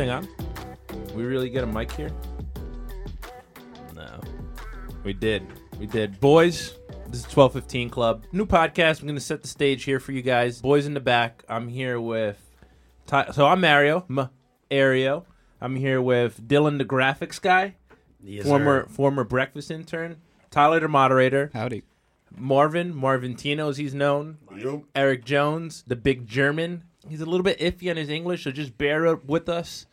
Thing on? We really get a mic here? No. We did. We did. Boys, this is 1215 Club. New podcast. I'm going to set the stage here for you guys. Boys in the back. I'm here with. Ty- so I'm Mario. M- Ario. I'm here with Dylan, the graphics guy, former former breakfast intern. Tyler, the moderator. Howdy. Marvin, Marvin Tino, as he's known. Eric Jones, the big German. He's a little bit iffy on his English, so just bear up with us.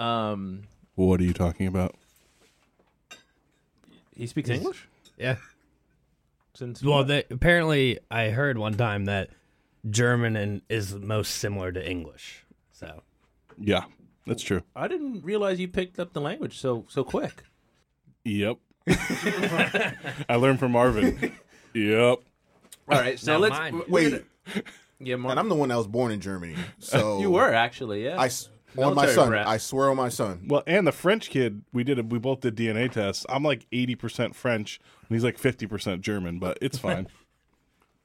Um, What are you talking about? he speaks English. Yeah. Since Well, they, apparently, I heard one time that German and is most similar to English. So Yeah, that's true. I didn't realize you picked up the language so so quick. Yep. I learned from Marvin. yep. All right, so Not let's mine. Wait, yeah, Mar- and I'm the one that was born in Germany. So you were actually yeah. I s- on my son. brat. I swear on my son. Well, and the French kid, we did. A, we both did DNA tests. I'm like 80 percent French, and he's like 50 percent German, but it's fine.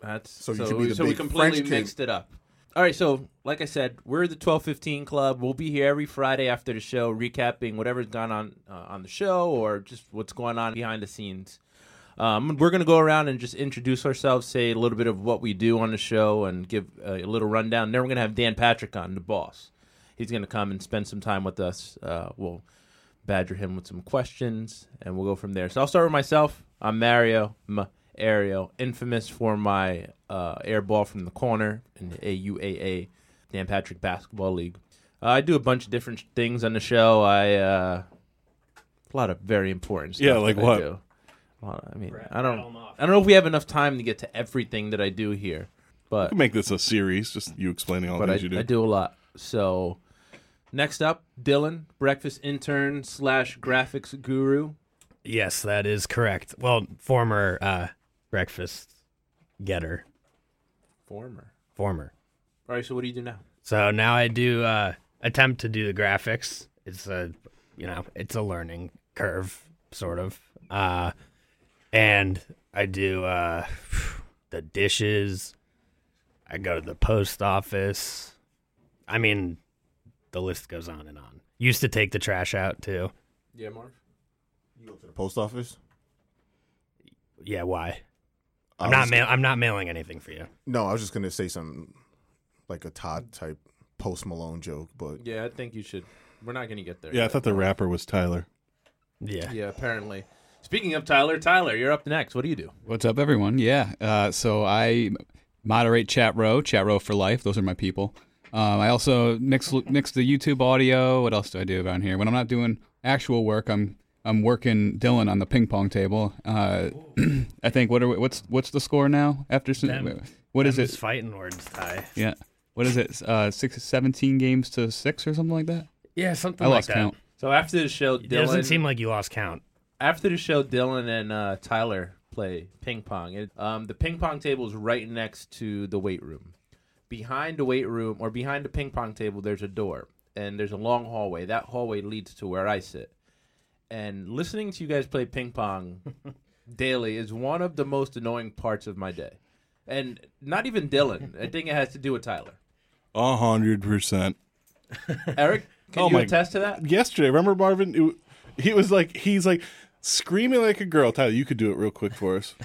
That's So so, you should be the so we completely French kid. mixed it up. All right, so like I said, we're the twelve fifteen club. We'll be here every Friday after the show, recapping whatever's gone on uh, on the show or just what's going on behind the scenes. Um, we're gonna go around and just introduce ourselves, say a little bit of what we do on the show, and give uh, a little rundown. Then we're gonna have Dan Patrick on, the boss. He's gonna come and spend some time with us. Uh, we'll badger him with some questions, and we'll go from there. So I'll start with myself. I'm Mario M- Ario, infamous for my uh, air ball from the corner in the AUAA Dan Patrick Basketball League. Uh, I do a bunch of different things on the show. I uh, a lot of very important stuff. Yeah, like that I what? do. A lot of- I mean, I don't, I don't know if we have enough time to get to everything that I do here, but We can make this a series, just you explaining all the but I, things you do. I do a lot. So next up, Dylan, breakfast intern slash graphics guru. yes, that is correct. Well, former uh, breakfast getter, Former. former. All right, so what do you do now? So now I do uh, attempt to do the graphics. It's a, you know, it's a learning curve, sort of. Uh, and I do uh, the dishes. I go to the post office. I mean, the list goes on and on. Used to take the trash out too. Yeah, Marv. You go to the post office. Yeah, why? I I'm was not just- mail- I'm not mailing anything for you. No, I was just gonna say something like a Todd type Post Malone joke, but Yeah, I think you should. We're not going to get there. yeah, I thought the rapper was Tyler. Yeah. Yeah, apparently. Speaking of Tyler, Tyler, you're up next. What do you do? What's up, everyone? Yeah. Uh, so I moderate Chat Row, Chat Row for life. Those are my people. Um, I also mix mix the YouTube audio. What else do I do around here? When I'm not doing actual work, I'm I'm working Dylan on the ping pong table. Uh, I think what are we, what's what's the score now after some, Them- what is Them's it? Fighting words, Ty. Yeah. What is it? Uh, six, 17 games to six or something like that. Yeah, something I like lost that. count. So after the show, It doesn't Dylan. seem like you lost count. after the show, Dylan and uh, Tyler play ping pong. It, um, the ping pong table is right next to the weight room. Behind the weight room, or behind the ping pong table, there's a door, and there's a long hallway. That hallway leads to where I sit. And listening to you guys play ping pong daily is one of the most annoying parts of my day. And not even Dylan. I think it has to do with Tyler. A hundred percent. Eric, can Oh you my- attest to that? Yesterday, remember Marvin? It, he was like, he's like screaming like a girl. Tyler, you could do it real quick for us.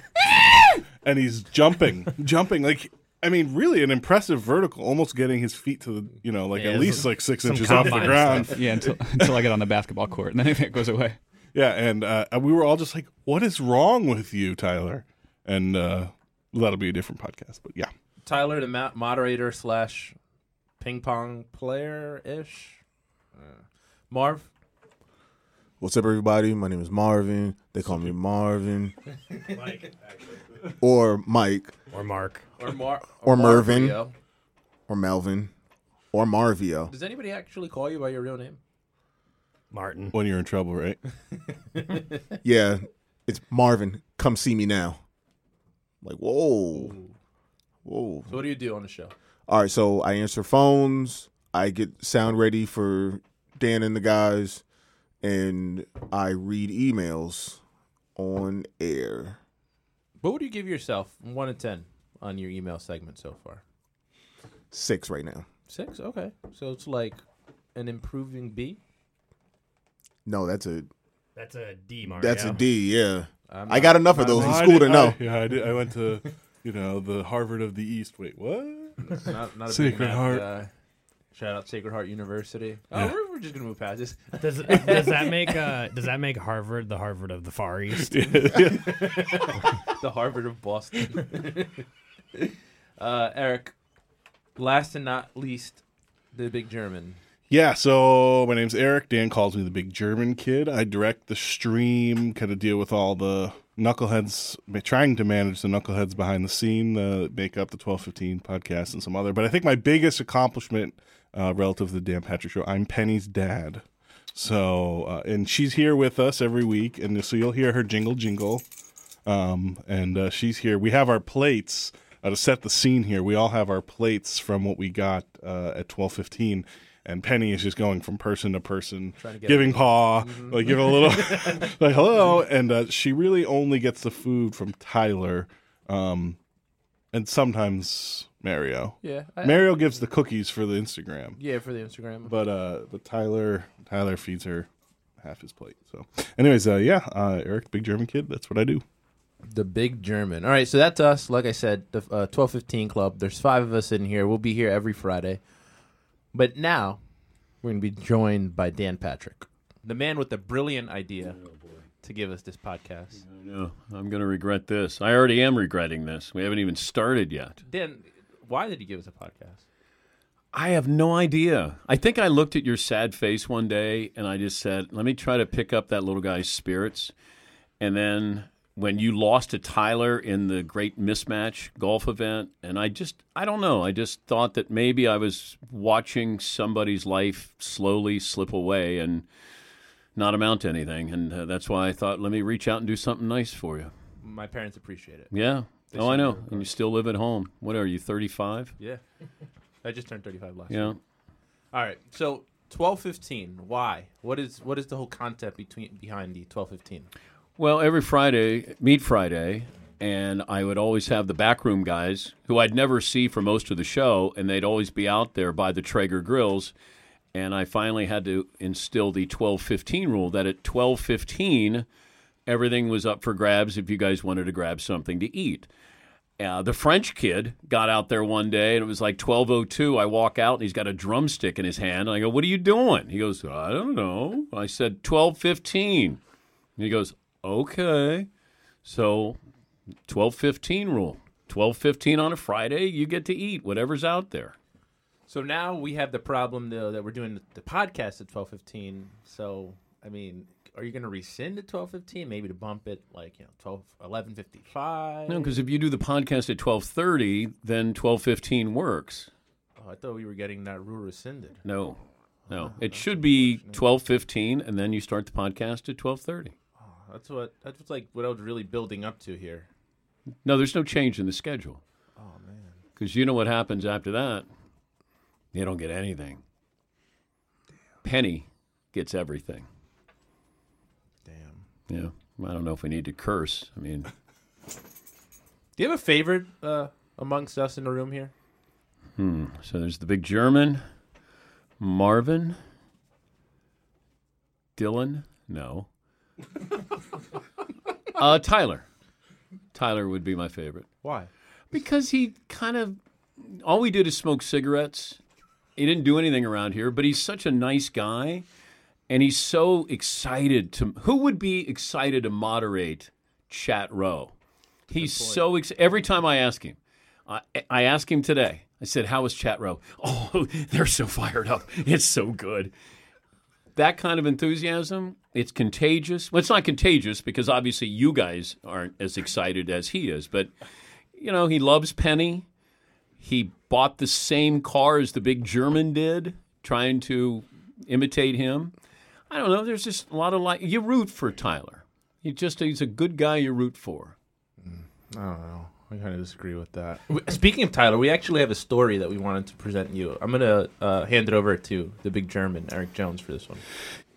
and he's jumping, jumping like. I mean, really an impressive vertical, almost getting his feet to the, you know, like Yeah, at least like six inches off the ground. stuff. Yeah, until until I get on the basketball court, and then it goes away. Yeah, and uh, we were all just like, "What is wrong with you, Tyler?" And uh, that'll be a different podcast. But yeah, Tyler, the ma- moderator slash ping pong player ish. Uh, Marv, what's up, everybody? My name is Marvin. They call me Marvin or Mike Or Mark. or Mar Or Marv Mervin. Rio. or Melvin. or Marvio. Does anybody actually call you by your real name? Martin. When you're in trouble, right? Yeah, it's Marvin. Come see me now. Like whoa, whoa. So what do you do on the show? All right, so I answer phones. I get sound ready for Dan and the guys, and I read emails on air. What would you give yourself one to ten on your email segment so far? Six right now. Six. Okay, so it's like an improving B. No, that's a That's a D, Mario. that's a D. Yeah, I'm I got enough of those in I school did- to know. I, yeah, I did. I went to, you know, the Harvard of the East. Wait, what? Not, not a Sacred big math Heart. guy. Shout out Sacred Heart University. Oh, Yeah. we're, we're just gonna move past this. Does, does that make uh, does that make Harvard the Harvard of the Far East? the Harvard of Boston. uh, Eric, last and not least, the big German. Yeah, so my name's Eric. Dan calls me the big German kid. I direct the stream, kind of deal with all the knuckleheads, trying to manage the knuckleheads behind the scene, uh, make up the 1215 podcast and some other. But I think my biggest accomplishment uh, relative to the Dan Patrick Show, I'm Penny's dad. So, uh, and she's here with us every week, and so you'll hear her jingle jingle. Um, and uh, she's here. We have our plates uh, to set the scene here. We all have our plates from what we got uh, at twelve fifteen, and Penny is just going from person to person, to giving paw, like give a little, like hello, and uh, she really only gets the food from Tyler, um, and sometimes Mario. Yeah, I, Mario gives the cookies for the Instagram, yeah, for the Instagram. but uh, but Tyler Tyler feeds her half his plate. So, anyways, uh, yeah, uh, Eric, big German kid. That's what I do. The big German. All right, so that's us. Like I said, the uh, twelve fifteen club. There's five of us in here. We'll be here every Friday. But now we're gonna be joined by Dan Patrick, the man with the brilliant idea to give us this podcast. I know. I'm going to regret this. I already am regretting this. We haven't even started yet. Then why did you give us a podcast? I have no idea. I think I looked at your sad face one day and I just said, let me try to pick up that little guy's spirits. And then when you lost to Tyler in the great mismatch golf event, and I just, I don't know, I just thought that maybe I was watching somebody's life slowly slip away and not amount to anything. And uh, that's why I thought, let me reach out and do something nice for you. My parents appreciate it. Yeah. They oh, I know. And you still live at home. What are you, 35? Yeah. I just turned 35 last Yeah. year. All right. So 1215, why? What is what is the whole concept between behind the 1215? Well, every Friday, Meat Friday, and I would always have the backroom guys who I'd never see for most of the show, and they'd always be out there by the Traeger grills. And I finally had to instill the 12:15 rule that at 12:15 everything was up for grabs if you guys wanted to grab something to eat. Uh, the French kid got out there one day and it was like 12:02. I walk out and he's got a drumstick in his hand. And I go, "What are you doing?" He goes, "I don't know." I said, "12:15." And he goes, "Okay." So, 12:15 rule. 12:15 on a Friday, you get to eat whatever's out there. So now we have the problem though that we're doing the, podcast at 1215. So I mean, are you going to rescind at 1215 maybe to bump it like, you know, 12 1155? No, because if you do the podcast at 12:30, then 12:15 works. oh, I thought we were getting that rule rescinded. No. No. Uh-huh. It should be 12:15 and then you start the podcast at 12:30. That's what that's what's like what I was really building up to here. No, there's no change in the schedule. Oh man. Because you know what happens after that? You don't get anything. Penny gets everything. Damn. Yeah. I don't know if we need to curse. I mean, Do you have a favorite uh, amongst us in the room here? Hmm. So there's the big German, Marvin, Dylan. No. uh, Tyler. Tyler would be my favorite. Why? Because he kind of all we did is smoke cigarettes. He didn't do anything around here, but he's such a nice guy and he's so excited to who would be excited to moderate chat row? He's so ex- every time I ask him. I, I asked him today. I said, "How was chat row?" Oh, they're so fired up. It's so good. That kind of enthusiasm, it's contagious. Well, it's not contagious because obviously you guys aren't as excited as he is, but you know, he loves Penny. He bought the same car as the big German did, trying to imitate him. I don't know. There's just a lot of like you root for Tyler. He just he's a good guy you root for. I don't know. I kind of disagree with that. Speaking of Tyler, we actually have a story that we wanted to present you. I'm gonna uh, hand it over to the big German, Eric Jones, for this one.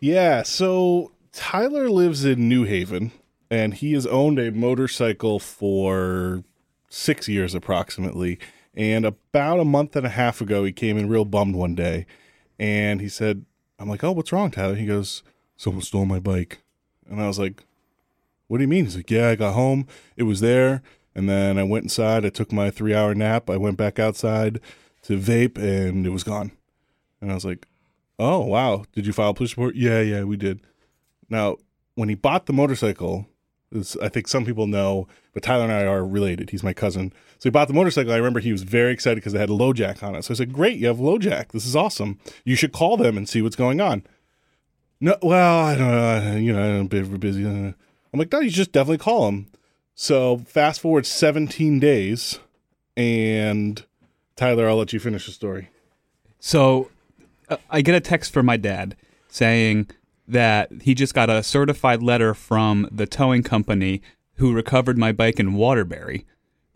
Yeah, so Tyler lives in New Haven, and he has owned a motorcycle for six years approximately. And about a month and a half ago, he came in real bummed one day, and he said, "I'm like, oh, what's wrong, Tyler?" He goes, "Someone stole my bike," and I was like, "What do you mean?" He's like, "Yeah, I got home, it was there." And then I went inside. I took my three hour nap. I went back outside to vape, and it was gone. And I was like, "Oh wow! Did you file a police report?" Yeah, yeah, we did. Now, when he bought the motorcycle, I think some people know, but Tyler and I are related. He's my cousin. So he bought the motorcycle. I remember he was very excited because it had a LoJack on it. So I said, "Great, you have LoJack. This is awesome. You should call them and see what's going on." No, well, I don't know. You know, I'm busy. I'm like, no, you just definitely call them. So fast forward 17 days, and Tyler, I'll let you finish the story. So uh, I get a text from my dad saying that he just got a certified letter from the towing company who recovered my bike in Waterbury,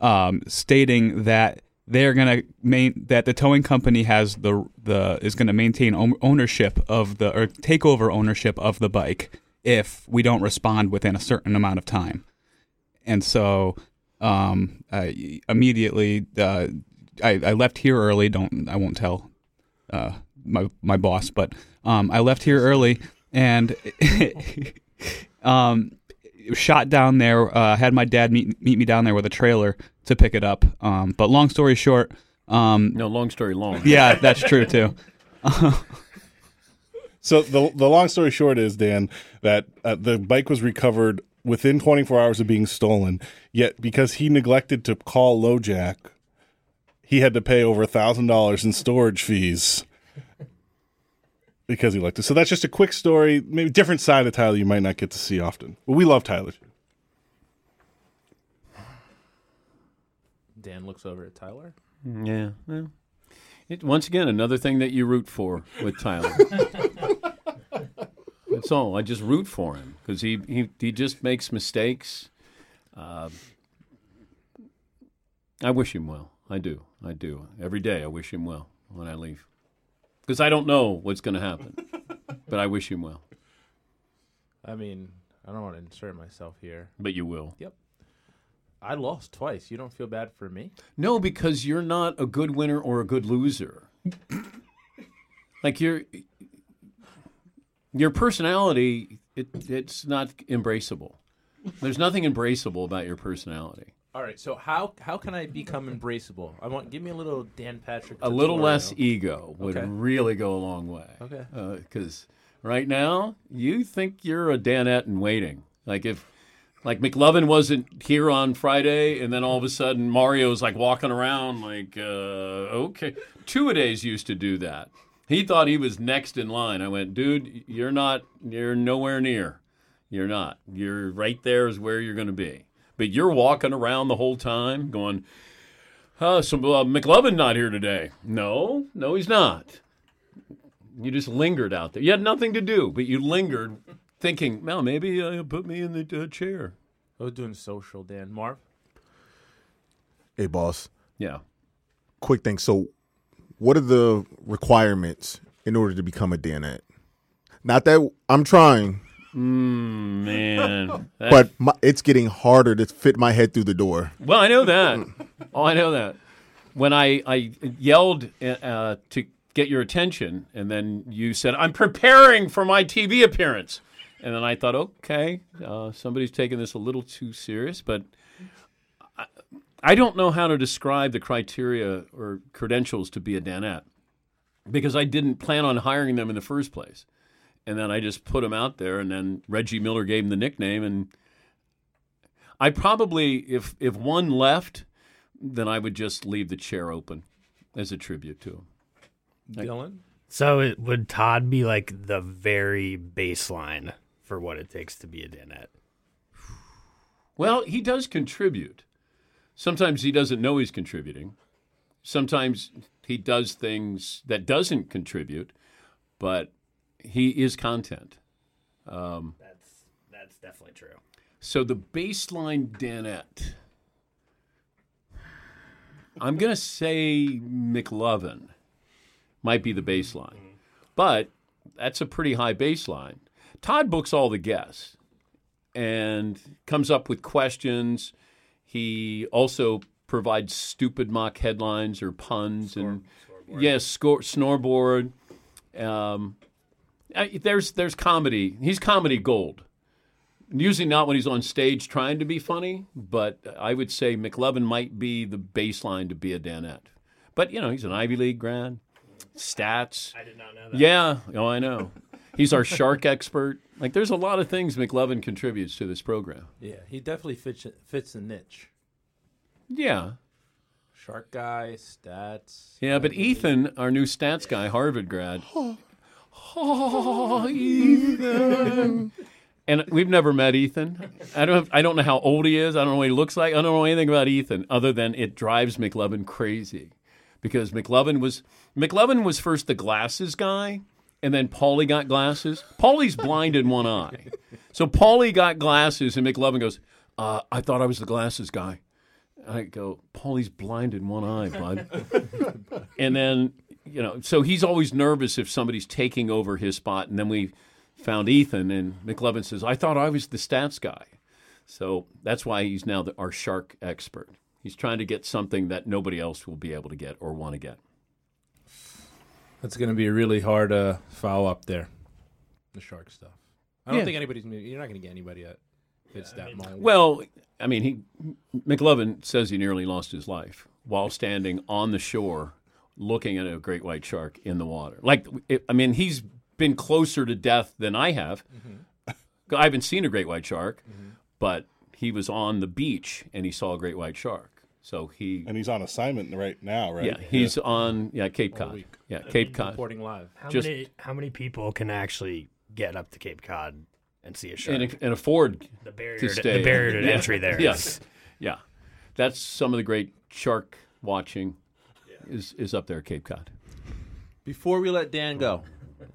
um, stating that they're gonna main that the towing company has the the is gonna maintain ownership of the or take over ownership of the bike if we don't respond within a certain amount of time. And so um, I immediately uh, I, I left here early. Don't I won't tell uh, my my boss, but um, I left here early and um, shot down there. Uh, had my dad meet meet me down there with a trailer to pick it up. Um, but long story short, um, No, long story long. yeah, that's true too. So the the long story short is Dan that uh, the bike was recovered within 24 hours of being stolen. Yet because he neglected to call LoJack, he had to pay over a thousand dollars in storage fees because he liked it. So that's just a quick story, maybe different side of Tyler you might not get to see often. But we love Tyler. Dan looks over at Tyler. Yeah. Well, it, once again, another thing that you root for with Tyler. That's all. I just root for him because he, he he just makes mistakes. Uh, I wish him well. I do. I do. Every day, I wish him well when I leave because I don't know what's going to happen, but I wish him well. I mean, I don't want to insert myself here. But you will. Yep. I lost twice. You don't feel bad for me? No, because you're not a good winner or a good loser. like your your personality, it, it's not embraceable. There's nothing embraceable about your personality. All right. So how how can I become embraceable? I want give me a little Dan Patrick. A little less ego would Okay. really go a long way. Okay. Because right now you think you're a Danette in waiting. Like if like McLovin wasn't here on Friday, and then all of a sudden Mario's like walking around like, uh, okay. Two a days used to do that. He thought he was next in line. I went, dude, you're not. You're nowhere near. You're not. You're right there is where you're going to be. But you're walking around the whole time going, uh, so uh, McLovin not here today. No, no, he's not. You just lingered out there. You had nothing to do, but you lingered, thinking, "Well, maybe uh, put me in the uh, chair." I was doing social, Dan. Marv. Hey, boss. Yeah. Quick thing. So, what are the requirements in order to become a Danette? Not that I'm trying, Mm, man. That- but my, it's getting harder to fit my head through the door. well, I know that. Oh, I know that. When I I yelled uh, to get your attention, and then you said, "I'm preparing for my TV appearance," and then I thought, okay, uh, somebody's taking this a little too serious, but. I- I don't know how to describe the criteria or credentials to be a Danette because I didn't plan on hiring them in the first place. And then I just put him out there, and then Reggie Miller gave him the nickname. And I probably, if if one left, then I would just leave the chair open as a tribute to him. Dylan. So it, would Todd be like the very baseline for what it takes to be a Danette? Well, he does contribute. Sometimes he doesn't know he's contributing. Sometimes he does things that doesn't contribute, but he is content. That's that's definitely true. So the baseline Danette, I'm going to say McLovin might be the baseline, but that's a pretty high baseline. Todd books all the guests and comes up with questions. He also provides stupid mock headlines or puns and yes, score, snoreboard. Um, Uh, there's there's comedy. He's comedy gold. Usually not when he's on stage trying to be funny, but I would say McLovin might be the baseline to be a Danette. But you know, he's an Ivy League grad, stats. I did not know that. Yeah, oh, I know. He's our shark expert. Like, there's a lot of things McLovin contributes to this program. Yeah, he definitely fits fits the niche. Yeah, Shark guy, stats. yeah. But Ethan, our new stats guy, Harvard grad. Oh, Ethan. And we've never met Ethan. I don't. I don't know how old he is. I don't know what he looks like. I don't know anything about Ethan other than it drives McLovin crazy, because McLovin was McLovin was first the glasses guy, and then Paulie got glasses. Paulie's blind in one eye, so Paulie got glasses, and McLovin goes, uh, "I thought I was the glasses guy." I go, Paulie's blind in one eye, bud. and then, you know, so he's always nervous if somebody's taking over his spot. And then we found Ethan, and McLovin says, I thought I was the stats guy. So that's why he's now the, our shark expert. He's trying to get something that nobody else will be able to get or want to get. That's going to be a really hard uh, to follow up there. The shark stuff. I don't Yeah. think anybody's. gonna- You're not going to get anybody that fits that mold. Well, I mean, he McLovin says he nearly lost his life while standing on the shore looking at a great white shark in the water. Like, it, I mean, he's been closer to death than I have. Mm-hmm. I haven't seen a great white shark, mm-hmm. but he was on the beach and he saw a great white shark. So he, And he's on assignment right now, right? yeah, he's on yeah Cape Cod, week. yeah Cape Cod. reporting live. How Just- many how many people can actually get up to Cape Cod and see a shark? And, and afford the barrier to to, stay. the barrier to Yeah. entry there. Yes, is- yeah, that's some of the great shark watching is is up there at Cape Cod. Before we let Dan go,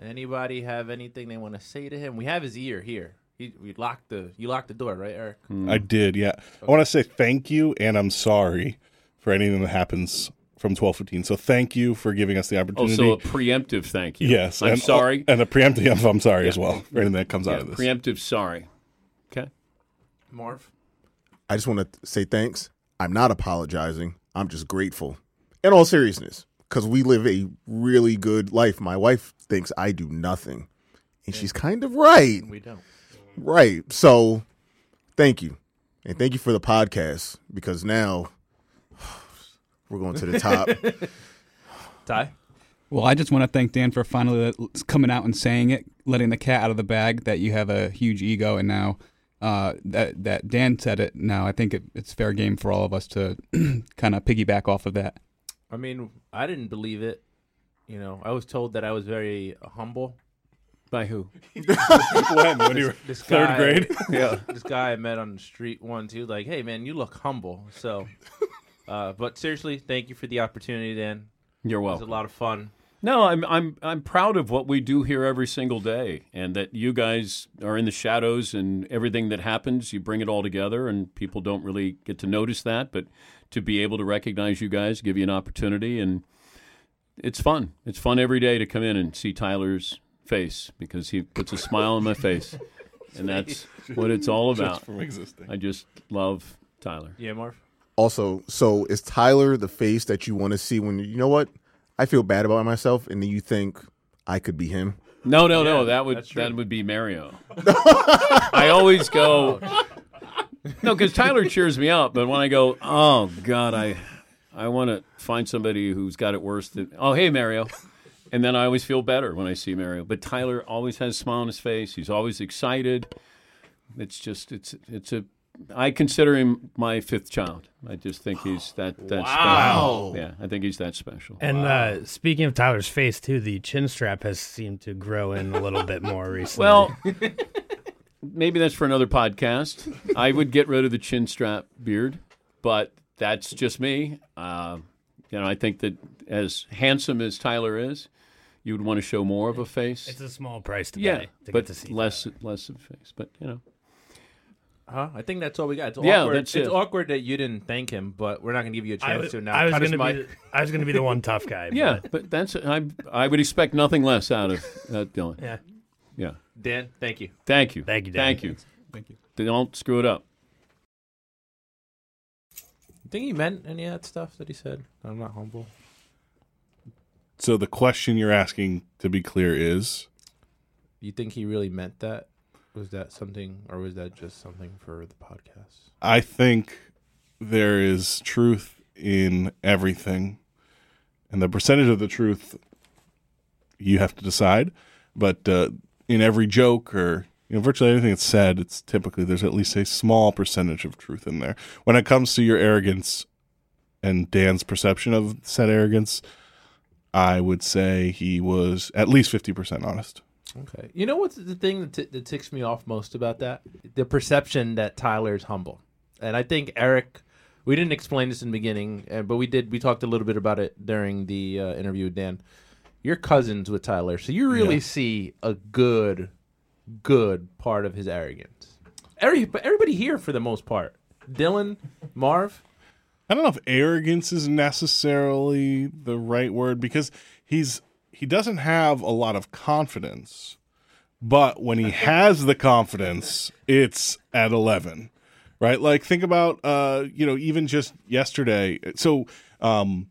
anybody have anything they want to say to him? We have his ear here. He, we locked the. You locked the door, right, Eric? Hmm. I did, yeah. I want to say thank you and I'm sorry for anything that happens from 1215. So thank you for giving us the oh, opportunity. Also, a preemptive thank you. yes. I'm and, sorry. And a preemptive I'm sorry as well for anything that comes Yeah, out of this. preemptive sorry. Okay. Marv. I just want to say thanks. I'm not apologizing. I'm just grateful. In all seriousness, because we live a really good life. My wife thinks I do nothing, and she's kind of right. We don't. Right. So, thank you, and thank you for the podcast because now we're going to the top. Ty. Well, I just want to thank Dan for finally coming out and saying it, letting the cat out of the bag that you have a huge ego, and now uh, that that Dan said it. Now I think it, it's fair game for all of us to kind of piggyback off of that. I mean, I didn't believe it. You know, I was told that I was very humble. By who? when? When you were This third guy- grade? Yeah. This guy I met on the street one too, like, hey man, you look humble. So, uh, but seriously, thank you for the opportunity, Dan. You're It was welcome. a lot of fun. No, I'm I'm I'm proud of what we do here every single day, and that you guys are in the shadows, and everything that happens, you bring it all together, and people don't really get to notice that, but to be able to recognize you guys, give you an opportunity, and it's fun. It's fun every day to come in and see Tyler's face because he puts a smile on my face, and that's what it's all about. Just from existing. I just love Tyler. Yeah, Marv. also, so is Tyler the face that you want to see when you know what? I feel bad about myself, and then you think I could be him. No, no, Yeah, no. That would that would be Mario. I always go. No, because Tyler cheers me up, but when I go, oh God, I I want to find somebody who's got it worse than. Oh, hey Mario, and then I always feel better when I see Mario. But Tyler always has a smile on his face. He's always excited. It's just it's it's a. I consider him my fifth child. I just think he's that that Wow. special. Yeah, I think he's that special. And uh, speaking of Tyler's face too, the chin strap has seemed to grow in a little bit more recently. Well, maybe that's for another podcast. I would get rid of the chin strap beard, but that's just me. Uh, You know, I think that as handsome as Tyler is, you would want to show more of a face. It's a small price to yeah, pay to but get to see less that. less of a face. But you know, Huh? I think that's all we got. It's Yeah, awkward. that's it's it. awkward that you didn't thank him, but we're not going to give you a chance was, to now. I was gonna be the, I was gonna be the one tough guy. yeah. but- But that's I I would expect nothing less out of uh, Dylan. yeah. Yeah. Dan, thank you. Thank you. Thank you, Dan. Thank you. Thank you. Don't screw it up. You think he meant any of that stuff that he said? I'm not humble. So the question you're asking, to be clear, is You think he really meant that? Was that something, or was that just something for the podcast? I think there is truth in everything, and the percentage of the truth you have to decide. But uh, in every joke or you know, virtually anything that's said, it's typically there's at least a small percentage of truth in there. When it comes to your arrogance and Dan's perception of said arrogance, I would say he was at least fifty percent honest. Okay. You know what's the thing that, t- that ticks me off most about that? The perception that Tyler's humble. And I think Eric, we didn't explain this in the beginning, but we did. We talked a little bit about it during the uh, interview with Dan. You're cousins with Tyler, so you really Yeah. see a good, good part of his arrogance. Every, but everybody here, for the most part, Dylan, Marv, I don't know if arrogance is necessarily the right word because he's he doesn't have a lot of confidence. But when he has the confidence, it's at 11. Right? Like think about uh you know even just yesterday. So um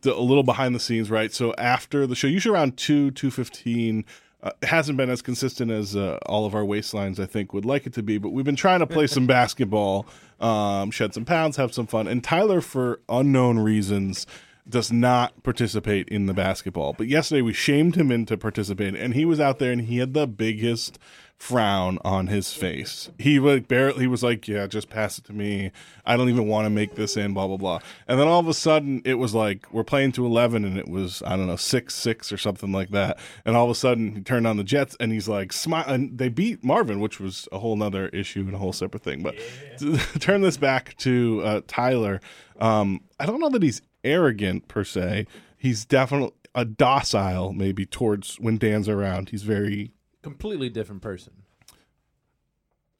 the, a little behind the scenes, right? So after the show, usually around 2 2:15 uh, it hasn't been as consistent as uh, all of our waistlines, I think, would like it to be. But we've been trying to play some basketball, um, shed some pounds, have some fun. And Tyler, for unknown reasons, does not participate in the basketball. But yesterday we shamed him into participating, and he was out there and he had the biggest frown on his face. He like barely he was like, "Yeah, just pass it to me. I don't even want to make this in." Blah blah blah. And then all of a sudden, it was like we're playing to eleven, and it was I don't know six six or something like that. And all of a sudden, he turned on the Jets, and he's like, "Smile!" And they beat Marvin, which was a whole nother issue and a whole separate thing. But to turn this back to uh, Tyler, um, I don't know that he's arrogant per se. He's definitely a docile, maybe towards when Dan's around. He's very completely different person.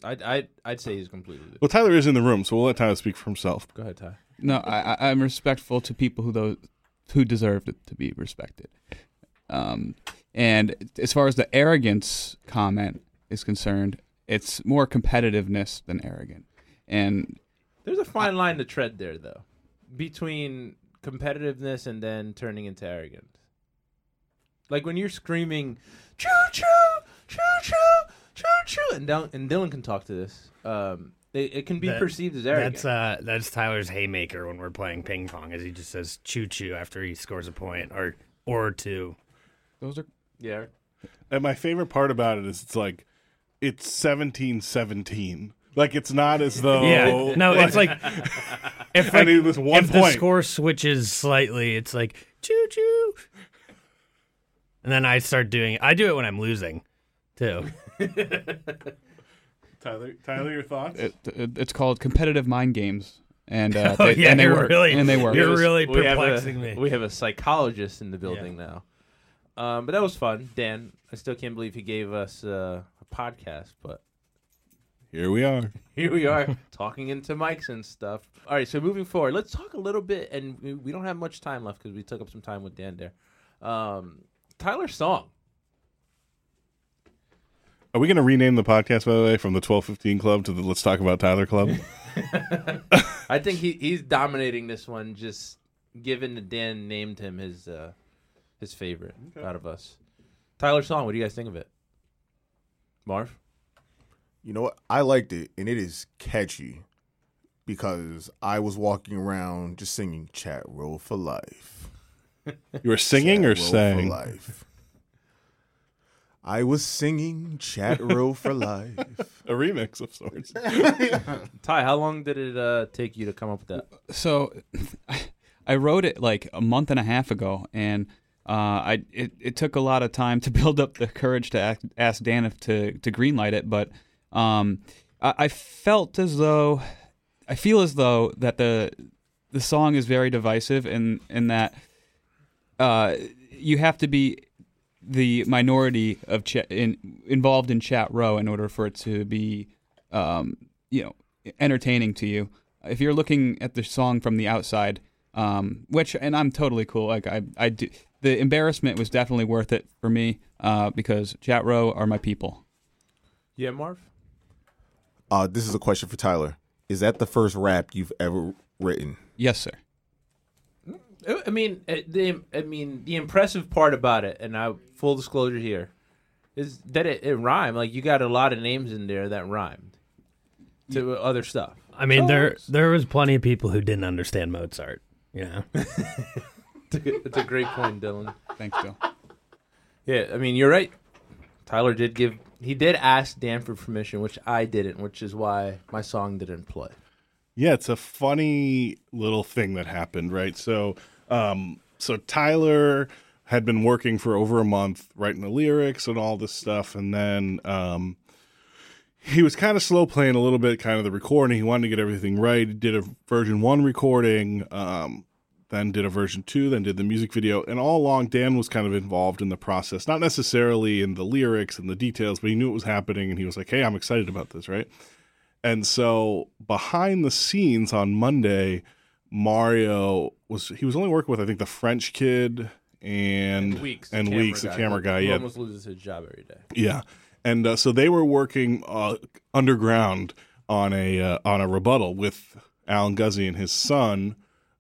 I'd, I'd, I'd say he's completely different. well. Tyler is in the room, so we'll let Tyler speak for himself. Go ahead, Ty. No, I, I- I'm respectful to people who those who deserve to, to be respected. Um, and as far as the arrogance comment is concerned, it's more competitiveness than arrogant. And There's a fine line to tread there, though, between competitiveness and then turning into arrogance. Like when you're screaming, choo choo, choo choo, choo choo, and, Dylan, and Dylan can talk to this. Um, it, it can be That- perceived as arrogant. That's uh, that's Tyler's haymaker when we're playing ping pong, as he just says "choo choo" after he scores a point or or two. those are yeah. And my favorite part about it is it's like it's seventeen seventeen. Like it's not as though Yeah, no, it's like if I like, need this one if the point. score switches slightly, it's like choo choo, and then I start doing. I do it when I'm losing, too. Tyler, Tyler, your thoughts? it, it, it's called competitive mind games, and uh, Oh, they, yeah, and they you're work. really- and they work. you're really we perplexing a, me. We have a psychologist in the building now. Um, but that was fun, Dan. I still can't believe he gave us uh, a podcast, but Here we are. here we are talking into mics and stuff. All right, so moving forward, let's talk a little bit, and we- we don't have much time left because we took up some time with Dan there. Um, Tyler's song. Are we going to rename the podcast, by the way, from the twelve fifteen Club to the Let's Talk About Tyler Club? I think he, he's dominating this one, just given that Dan named him his uh, his favorite out of us. Tyler song. What do you guys think of it, Marv? You know what? I liked it, and it is catchy because I was walking around just singing "Chat Roll for Life." You were singing or Chat Roll saying? For life. I was singing "Chat Roll for Life." A remix of sorts. Ty, how long did it uh, take you to come up with that? so I wrote it like a month and a half ago, and uh, I it, it took a lot of time to build up the courage to ask, ask Dan if to to greenlight it, but um, I, I felt as though I feel as though that the the song is very divisive in in that uh, you have to be the minority of cha- in, involved in chat row in order for it to be um, you know entertaining to you. If you're looking at the song from the outside, um, which and I'm totally cool. Like I I do. The embarrassment was definitely worth it for me uh, because chat row are my people. Yeah, Marv. Uh, this is a question for Tyler. Is that the first rap you've ever written? Yes, sir. I mean, uh, the I mean the impressive part about it, and I full disclosure here, is that it, it rhymed. Like you got a lot of names in there that rhymed to other stuff. I mean, So there there was plenty of people who didn't understand Mozart. You know, It's a, a great point, Dylan. Thanks, Bill. Yeah, I mean you're right. Tyler did give he did ask Dan for permission, which I didn't, which is why my song didn't play. Yeah, it's a funny little thing that happened, right? So, um, so Tyler had been working for over a month writing the lyrics and all this stuff, and then um, he was kind of slow playing a little bit, kind of the recording. He wanted to get everything right. He did a version one recording, um, then did a version two, then did the music video, and all along Dan was kind of involved in the process, not necessarily in the lyrics and the details, but he knew it was happening, and he was like, "Hey, I'm excited about this," right? And so behind the scenes on Monday, Mario was he was only working with I think the French kid and and Weeks, and camera Weeks, the camera guy. who Yeah, almost loses his job every day. yeah. And uh, so they were working uh, underground on a uh, on a rebuttal with Alan Guzzi and his son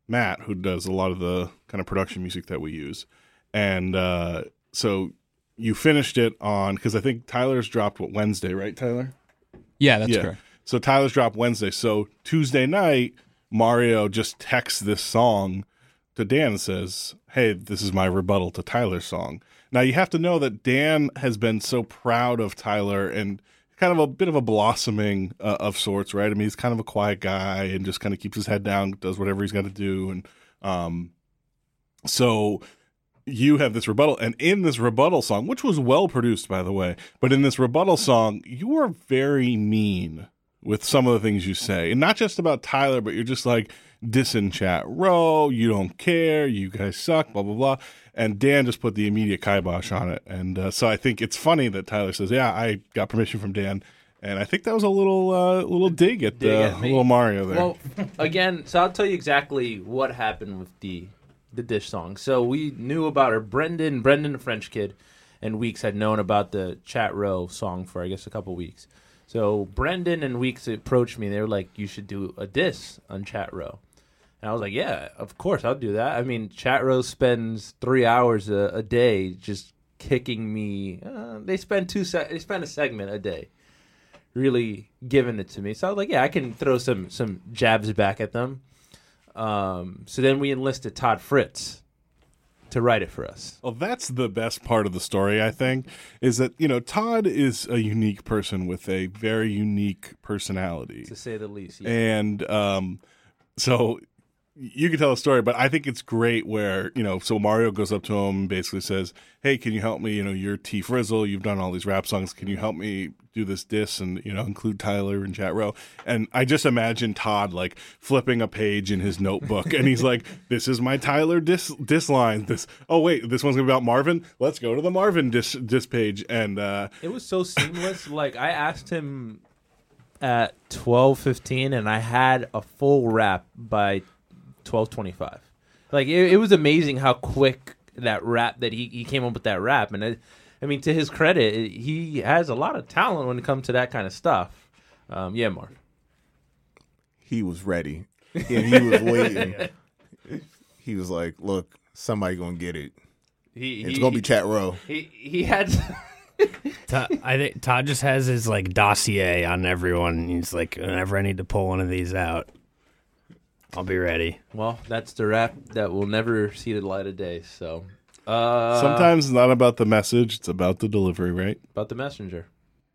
Matt, who does a lot of the kind of production music that we use. And uh, so you finished it on because I think Tyler's dropped what Wednesday, right, Tyler? Yeah, that's yeah. correct. So Tyler's dropped Wednesday. So Tuesday night, Mario just texts this song to Dan and says, Hey, this is my rebuttal to Tyler's song. Now you have to know that Dan has been so proud of Tyler and kind of a bit of a blossoming uh, of sorts, right? I mean, he's kind of a quiet guy and just kind of keeps his head down, does whatever he's got to do. And um, so you have this rebuttal, and in this rebuttal song, which was well produced, by the way, but in this rebuttal song, you are very mean with some of the things you say, and not just about Tyler, but you're just like dissing chat row. You don't care. You guys suck. Blah blah blah. And Dan just put the immediate kibosh on it, and uh, so I think it's funny that Tyler says, "Yeah, I got permission from Dan." And I think that was a little uh, little dig at Dig uh, at little Mario there. Well, again, so I'll tell you exactly what happened with the the dish song. So we knew about her, Brendan, Brendan, the French kid, and Weeks had known about the Chat Row song for I guess a couple weeks. So Brendan and Weeks approached me. They were like, "You should do a diss on Chat Row," and I was like, "Yeah, of course I'll do that." I mean, Chat Row spends three hours a, a day just kicking me. Uh, they spend two. Se- they spend a segment a day really giving it to me. So I was like, yeah, I can throw some some jabs back at them. Um, so then we enlisted Todd Fritz to write it for us. Well, that's the best part of the story, I think, is that, you know, Todd is a unique person with a very unique personality. To say the least, yeah. And um, so you can tell a story, but I think it's great where, you know, so Mario goes up to him basically says, Hey, can you help me? You know, you're T Frizzle, you've done all these rap songs. Can you help me do this diss and, you know, include Tyler and Chat Row? And I just imagine Todd like flipping a page in his notebook and he's like, This is my Tyler diss diss line. This oh wait, this one's gonna be about Marvin. Let's go to the Marvin diss diss page. And uh it was so seamless. like I asked him at twelve fifteen, and I had a full rap by twelve twenty five. Like it, it was amazing how quick that rap that he, he came up with that rap, and I, I mean to his credit, it- he has a lot of talent when it comes to that kind of stuff. Um, yeah, Mark. He was ready. And he was waiting. he was like, "Look, somebody gonna get it. He, It's he- gonna be Chat Row." He he had. Todd, I think Todd just has his like dossier on everyone. He's like, whenever I need to pull one of these out, I'll be ready. well, that's the rap that will never see the light of day. So, uh, sometimes it's not about the message, it's about the delivery, right? about the messenger.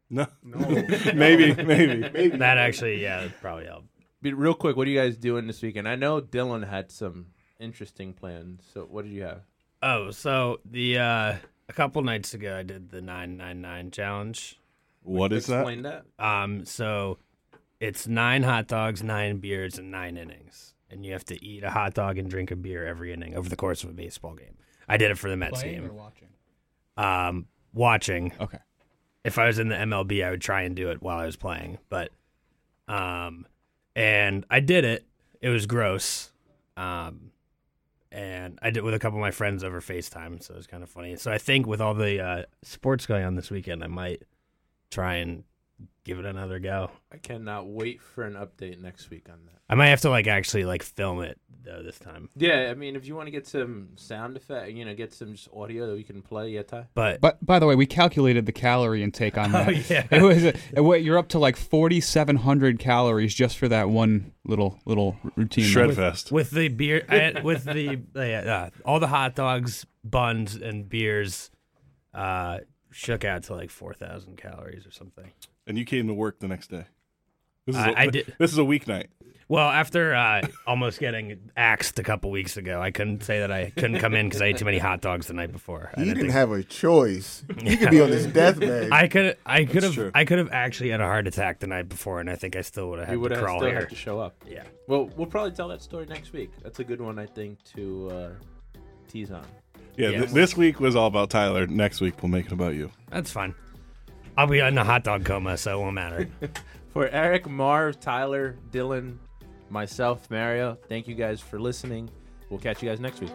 No. No. maybe, maybe. Maybe. That actually, yeah, that'd probably help. Be real quick, what are you guys doing this weekend? I know Dylan had some interesting plans. So, what did you have? Oh, so the uh a couple nights ago, I did the nine nine nine challenge. What is that? Explain that. Um, so it's nine hot dogs, nine beers, and nine innings. and you have to eat a hot dog and drink a beer every inning over the course of a baseball game. I did it for the Mets Playing or game. watching? Um, watching. Okay. If I was in the MLB, I would try and do it while I was playing, but um, and I did it. It was gross. Um, and I did it with a couple of my friends over FaceTime, so it was kind of funny. So I think with all the uh, sports going on this weekend, I might try and give it another go. I cannot wait for an update next week on that. I might have to like actually like film it though this time. Yeah, I mean, if you want to get some sound effect, you know, get some just audio that we can play, yeah, Ty. But But by the way, we calculated the calorie intake on that. Oh, yeah. It was a, what you're up to like 4,700 calories just for that one little little routine. Shred fest. with the beer, I, with the uh, uh, all the hot dogs, buns, and beers, uh, shook out to like four thousand calories or something. And you came to work the next day. This is I- a- I did- This is a weeknight. Well, after uh, almost getting axed a couple weeks ago, I couldn't say that I couldn't come in because I ate too many hot dogs the night before. I didn't didn't think- have a choice. He could be on his deathbed. I could, I could have, true. I could have actually had a heart attack the night before, and I think I still would have You had would to have crawl still here. had to show up. Yeah, Well, we'll probably tell that story next week. That's a good one, I think, to uh, tease on. Yeah, Yeah. th- this week was all about Tyler. Next week we'll make it about you. that's fine. I'll be in a hot dog coma, so it won't matter. For Eric, Marv, Tyler, Dylan, myself, Mario, thank you guys for listening. We'll catch you guys next week.